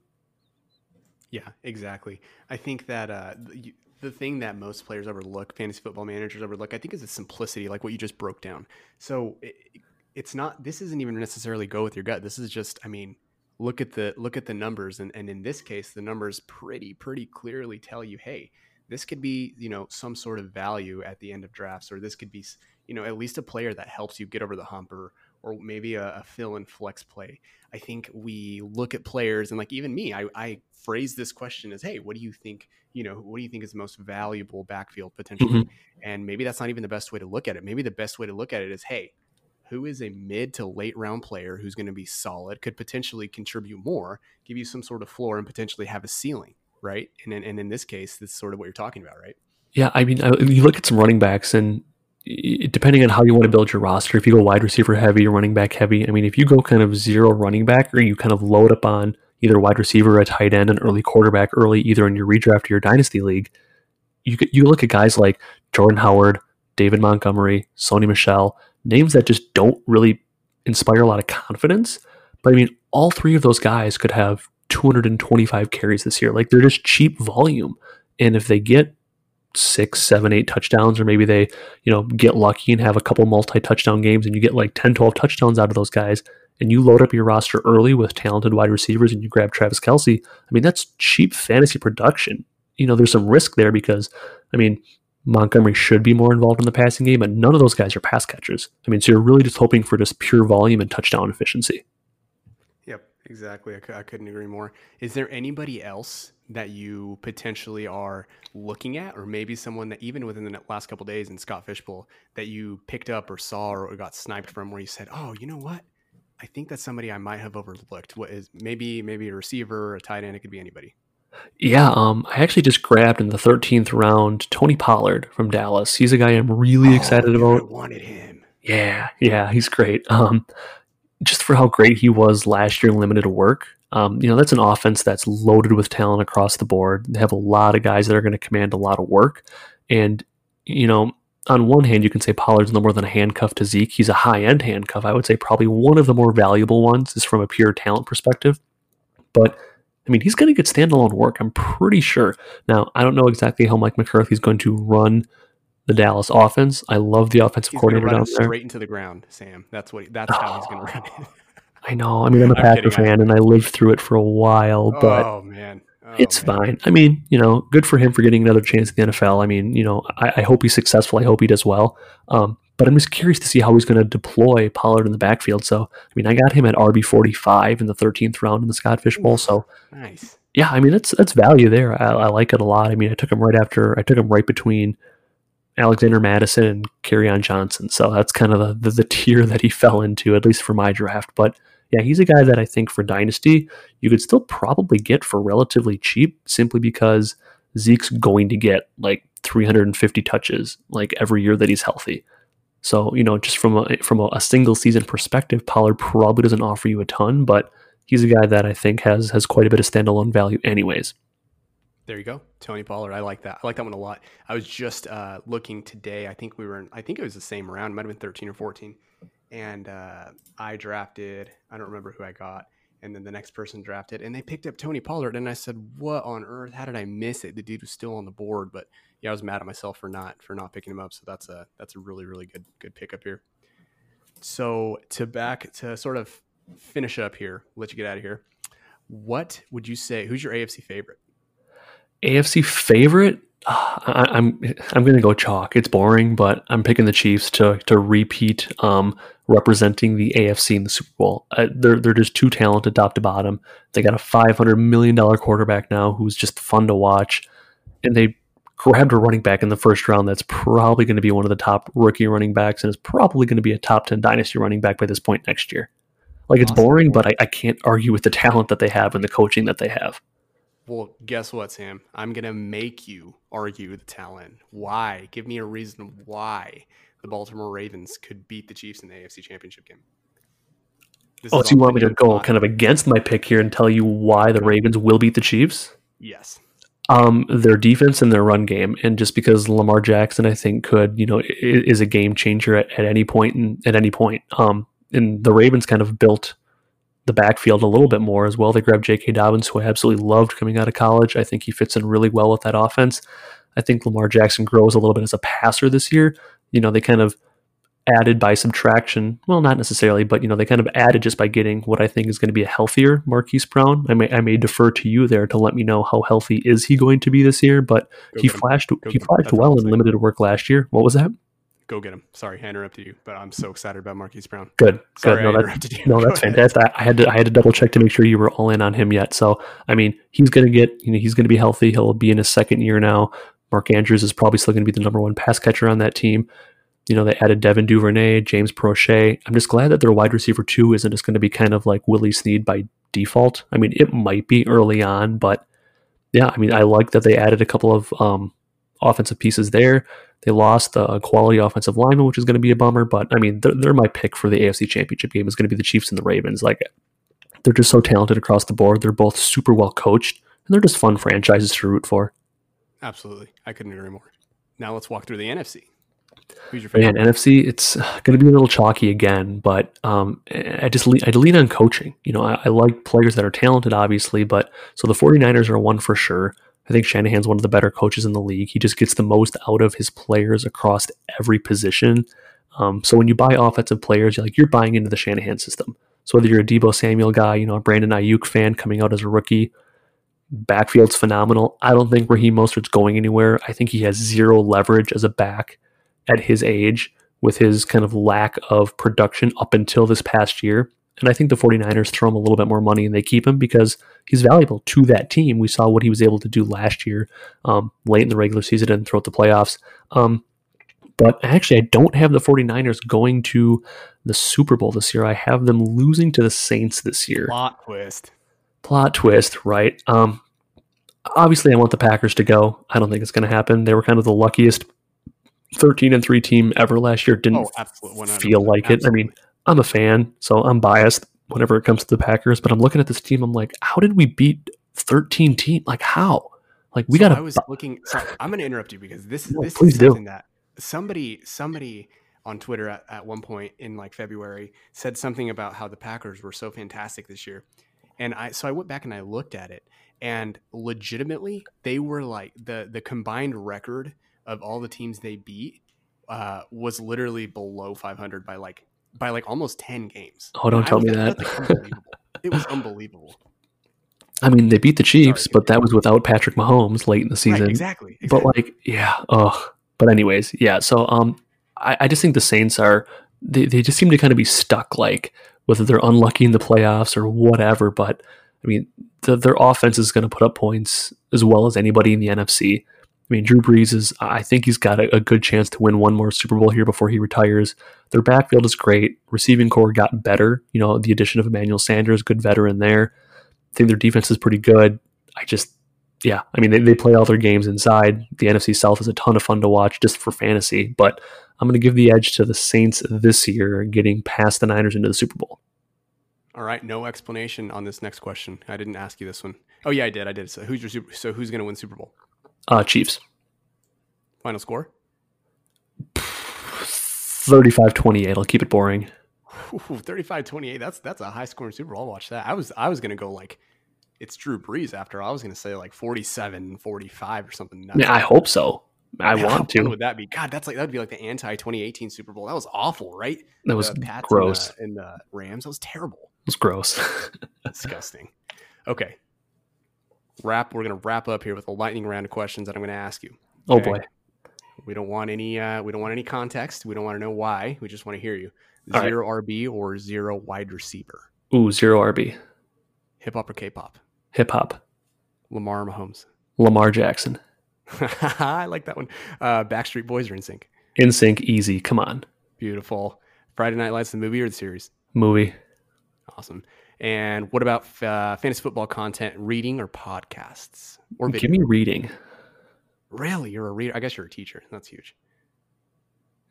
Yeah, exactly. I think that uh, the thing that most players overlook, fantasy football managers overlook, I think is the simplicity, like what you just broke down. So it, it's not. This isn't even necessarily go with your gut. This is just, I mean, look at the look at the numbers, and and in this case, the numbers pretty pretty clearly tell you, hey, this could be you know some sort of value at the end of drafts, or this could be you know at least a player that helps you get over the hump, or or maybe a, a fill and flex play. I think we look at players and like even me, I, I phrase this question as, hey, what do you think? You know, what do you think is the most valuable backfield potentially? Mm-hmm. And maybe that's not even the best way to look at it. Maybe the best way to look at it is, hey, who is a mid to late round player who's going to be solid, could potentially contribute more, give you some sort of floor, and potentially have a ceiling, right? And and in this case, this is sort of what you're talking about, right? Yeah, I mean, uh, you look at some running backs, and depending on how you want to build your roster, if you go wide receiver heavy or running back heavy, I mean, if you go kind of zero running back or you kind of load up on either wide receiver, a tight end, an early quarterback early, either in your redraft or your dynasty league, you you look at guys like Jordan Howard, David Montgomery, Sony Michel, names that just don't really inspire a lot of confidence. But I mean, all three of those guys could have 225 carries this year. Like they're just cheap volume. And if they get six, seven, eight touchdowns, or maybe they, you know, get lucky and have a couple multi touchdown games and you get like 10, 12 touchdowns out of those guys, and you load up your roster early with talented wide receivers and you grab Travis Kelce, I mean, that's cheap fantasy production. You know, there's some risk there because, I mean, Montgomery should be more involved in the passing game, but none of those guys are pass catchers. I mean, so you're really just hoping for just pure volume and touchdown efficiency. Exactly. I, I couldn't agree more. Is there anybody else that you potentially are looking at, or maybe someone that even within the last couple days in Scott Fish Bowl that you picked up or saw or got sniped from, where you said, "Oh, you know what? I think that's somebody I might have overlooked. What is maybe maybe a receiver, a tight end? It could be anybody." Yeah, um, I actually just grabbed in the 13th round Tony Pollard from Dallas. He's a guy I'm really oh, excited about. I wanted him. Yeah, yeah, he's great. Um, just for how great he was last year, limited work. Um, you know, that's an offense that's loaded with talent across the board. They have a lot of guys that are going to command a lot of work. And, you know, on one hand, you can say Pollard's no more than a handcuff to Zeke. He's a high end handcuff. I would say probably one of the more valuable ones is from a pure talent perspective. But, I mean, he's going to get standalone work, I'm pretty sure. Now, I don't know exactly how Mike McCarthy's going to run the Dallas offense. I love the offensive He's coordinator down there. straight into the ground, Sam. That's what. That's how he's going to run it. I know. I mean, I'm a Packer fan, and I lived through it for a while, but oh man, Oh, it's man. fine. I mean, you know, good for him for getting another chance in the NFL. I mean, you know, I, I hope he's successful. I hope he does well. Um, but I'm just curious to see how he's going to deploy Pollard in the backfield. So, I mean, I got him at RB 45 in the 13th round in the Scott Fish Bowl. So, Nice. yeah, I mean, that's that's value there. I, I like it a lot. I mean, I took him right after. I took him right between Alexander Mattison and Kerryon Johnson. So that's kind of the, the the tier that he fell into, at least for my draft. But yeah, he's a guy that I think for dynasty you could still probably get for relatively cheap, simply because Zeke's going to get like 350 touches like every year that he's healthy. So you know, just from a from a single season perspective, Pollard probably doesn't offer you a ton, but he's a guy that I think has has quite a bit of standalone value, anyways. There you go, Tony Pollard. I like that. I like that one a lot. I was just uh, looking today. I think we were in. I think it was the same round. It might have been thirteen or fourteen. And uh, I drafted. I don't remember who I got. And then the next person drafted, and they picked up Tony Pollard. And I said, "What on earth? How did I miss it? The dude was still on the board." But yeah, I was mad at myself for not for not picking him up. So that's a that's a really really good good pickup here. So to back to sort of finish up here, let you get out of here. What would you say? Who's your AFC favorite? AFC favorite? I, I'm I'm going to go chalk. It's boring, but I'm picking the Chiefs to to repeat um, representing the AFC in the Super Bowl. Uh, they're they're just too talented, top to bottom. They got a 500 million dollar quarterback now, who's just fun to watch, and they grabbed a running back in the first round. That's probably going to be one of the top rookie running backs, and is probably going to be a top 10 dynasty running back by this point next year. Like it's Awesome. boring, but I, I can't argue with the talent that they have and the coaching that they have. Well, guess what, Sam? I'm gonna make you argue the talent. Why? Give me a reason why the Baltimore Ravens could beat the Chiefs in the AFC Championship game. This Oh, so you want me to go kind of against my pick here and tell you why the Ravens will beat the Chiefs? Yes. Um, their defense and their run game, and just because Lamar Jackson, I think, could you know is a game changer at, at any point and at any point. Um, and the Ravens kind of built the backfield a little bit more as well. They grabbed J.K. Dobbins, who I absolutely loved coming out of college. I think he fits in really well with that offense. I think Lamar Jackson grows a little bit as a passer this year. You know, they kind of added by subtraction. Well, not necessarily, but you know, they kind of added just by getting what I think is going to be a healthier Marquise Brown. I may I may defer to you there to let me know how healthy is he going to be this year, but Go he flashed he flashed well in limited work last year. What was that? Go get him. Sorry, I interrupted you, but I'm so excited about Marquise Brown. Good. Sorry, Good. No, I that, interrupted you. no, that's ahead. fantastic. I, had to I had to double check to make sure you were all in on him yet. So I mean, he's going to get you know he's going to be healthy. He'll be in his second year now. Mark Andrews is probably still going to be the number one pass catcher on that team. You know, they added Devin Duvernay, James Proche. I'm just glad that their wide receiver two isn't just going to be kind of like Willie Snead by default. I mean, it might be early on, but yeah, I mean, I like that they added a couple of um, offensive pieces there. They lost a quality offensive lineman, which is going to be a bummer. But I mean, they're, they're my pick for the AFC Championship game. Is going to be the Chiefs and the Ravens. Like, they're just so talented across the board. They're both super well coached, and they're just fun franchises to root for. Absolutely. I couldn't agree more. Now let's walk through the NFC. Who's your favorite? Man? NFC, it's going to be a little chalky again, but um, I just lean, I lean on coaching. You know, I, I like players that are talented, obviously, but so the 49ers are one for sure. I think Shanahan's one of the better coaches in the league. He just gets the most out of his players across every position. Um, so when you buy offensive players, you're like you're buying into the Shanahan system. So whether you're a Deebo Samuel guy, you know, a Brandon Aiyuk fan coming out as a rookie, backfield's phenomenal. I don't think Raheem Mostert's going anywhere. I think he has zero leverage as a back at his age with his kind of lack of production up until this past year. And I think the 49ers throw him a little bit more money and they keep him because he's valuable to that team. We saw what he was able to do last year, um, late in the regular season and throughout the playoffs. Um, but actually, I don't have the 49ers going to the Super Bowl this year. I have them losing to the Saints this year Plot twist. plot twist, right? Um, obviously, I want the Packers to go. I don't think it's going to happen. They were kind of the luckiest 13 and 3 team ever last year. Didn't Oh, feel like it. I mean, I'm a fan, so I'm biased whenever it comes to the Packers, but I'm looking at this team. I'm like, how did we beat 13 team? Like, how? Like, we So got I was looking. Sorry, I'm going to interrupt you because this No, this please is do. something that somebody somebody on Twitter at, at one point in like February said something about how the Packers were so fantastic this year, and I so I went back and I looked at it, and legitimately they were like the the combined record of all the teams they beat uh, was literally below 500 by like by like almost 10 games. Oh, don't I tell was- me that. like, it was unbelievable. I mean, they beat the Chiefs, Sorry. but that was without Patrick Mahomes late in the season. Right, exactly. But like, yeah, ugh. But anyways, yeah. So um, I, I just think the Saints are they, they just seem to kind of be stuck, like whether they're unlucky in the playoffs or whatever. But I mean, the, their offense is going to put up points as well as anybody in the NFC. I mean, Drew Brees is. I think he's got a, a good chance to win one more Super Bowl here before he retires. Their backfield is great. Receiving corps got better. You know, the addition of Emmanuel Sanders, good veteran there. I think their defense is pretty good. I just yeah, I mean, they, they play all their games inside. The NFC South is a ton of fun to watch just for fantasy, but I'm going to give the edge to the Saints this year, getting past the Niners into the Super Bowl. All right, no explanation on this next question. I didn't ask you this one. Oh yeah, I did. I did. So who's your super, so who's going to win Super Bowl? Uh, Chiefs, Final score? 35 28. I'll keep it boring. Ooh, 35-28. That's that's a high scoring Super Bowl. I'll watch that. I was I was going to go like it's Drew Brees after. I was going to say like 47-45 or something. nuts. Yeah, I hope so. I Man, want to. Would that be? God, that's like that would be like the anti 2018 Super Bowl. That was awful, right? That was gross. And the, and the Rams. That was terrible. It was gross. Disgusting. Okay. Wrap. We're gonna wrap up here with a lightning round of questions that I'm gonna ask you. oh boy. We don't want any. Uh, we don't want any context. We don't want to know why. We just want to hear you. All right. Zero RB or zero wide receiver. Ooh, zero RB. Hip hop or K-pop. Hip hop. Lamar Mahomes. Lamar Jackson. I like that one. Uh, Backstreet Boys are NSYNC. In sync, easy. Come on. Beautiful. Friday Night Lights, the movie or the series? Movie. Awesome. And what about uh, fantasy football content, reading or podcasts or video? Give me reading. Really, you're a reader? I guess you're a teacher. That's huge.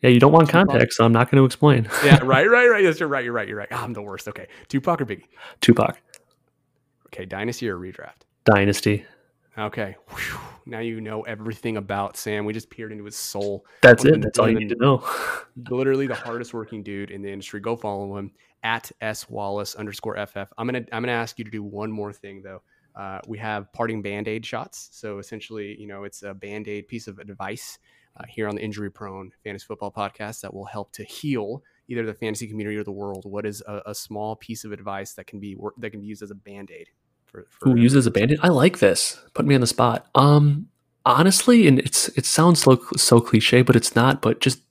Yeah, you don't want Tupac. context, so I'm not going to explain. Yeah, right, right, right. Yes, you're right. You're right. You're right. Ah, I'm the worst. Okay, Tupac or Biggie? Tupac. Okay, Dynasty or Redraft? Dynasty. Okay. Whew. Now you know everything about Sam. We just peered into his soul. That's One it. That's all you need to know. Literally the hardest working dude in the industry. Go follow him at s wallace underscore ff. I'm gonna I'm gonna ask you to do one more thing though. Uh, we have parting band aid shots. So essentially, you know, it's a band aid piece of advice uh, here on the Injury Prone Fantasy Football Podcast that will help to heal either the fantasy community or the world. What is a, a small piece of advice that can be that can be used as a band aid for, for Who uses a bandit? I like this. Put me on the spot. Um, honestly, and it's it sounds so so cliche, but it's not. But just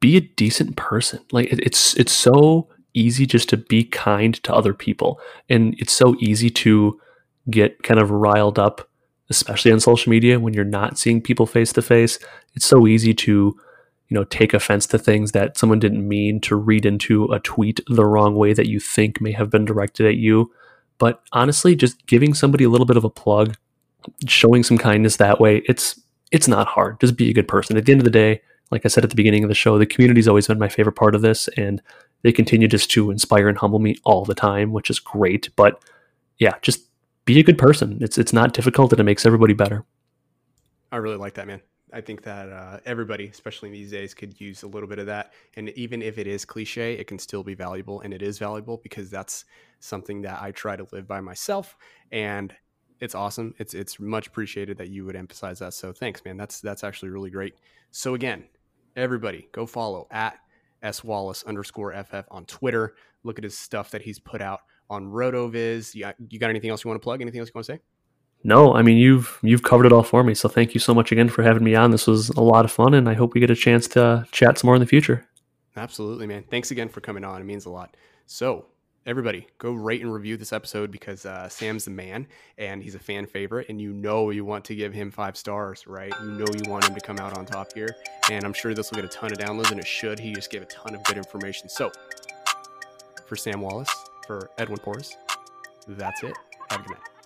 be a decent person. Like it, it's it's so easy just to be kind to other people, and it's so easy to get kind of riled up, especially on social media when you're not seeing people face to face. It's so easy to you know take offense to things that someone didn't mean to read into a tweet the wrong way that you think may have been directed at you but honestly just giving somebody a little bit of a plug showing some kindness that way it's it's not hard just be a good person at the end of the day like i said at the beginning of the show the community's always been my favorite part of this and they continue just to inspire and humble me all the time which is great but yeah just be a good person it's it's not difficult and it makes everybody better I really like that, man. I think that uh, everybody, especially these days, could use a little bit of that. And even if it is cliche, it can still be valuable. And it is valuable because that's something that I try to live by myself. And it's awesome. It's it's much appreciated that you would emphasize that. So thanks, man. That's that's actually really great. So again, everybody go follow at s wallace underscore ff on Twitter. Look at his stuff that he's put out on Rotoviz. You got, you got anything else you want to plug? Anything else you want to say? no i mean you've you've covered it all for me so thank you so much again for having me on this was a lot of fun and i hope we get a chance to chat some more in the future Absolutely, man. Thanks again for coming on. It means a lot. So, everybody, go rate and review this episode because uh, Sam's the man and he's a fan favorite, and you know you want to give him five stars, right? You know you want him to come out on top here, and I'm sure this will get a ton of downloads, and it should. He just gave a ton of good information. So, for Sam Wallace, for Edwin Porras, that's it. Have a good night.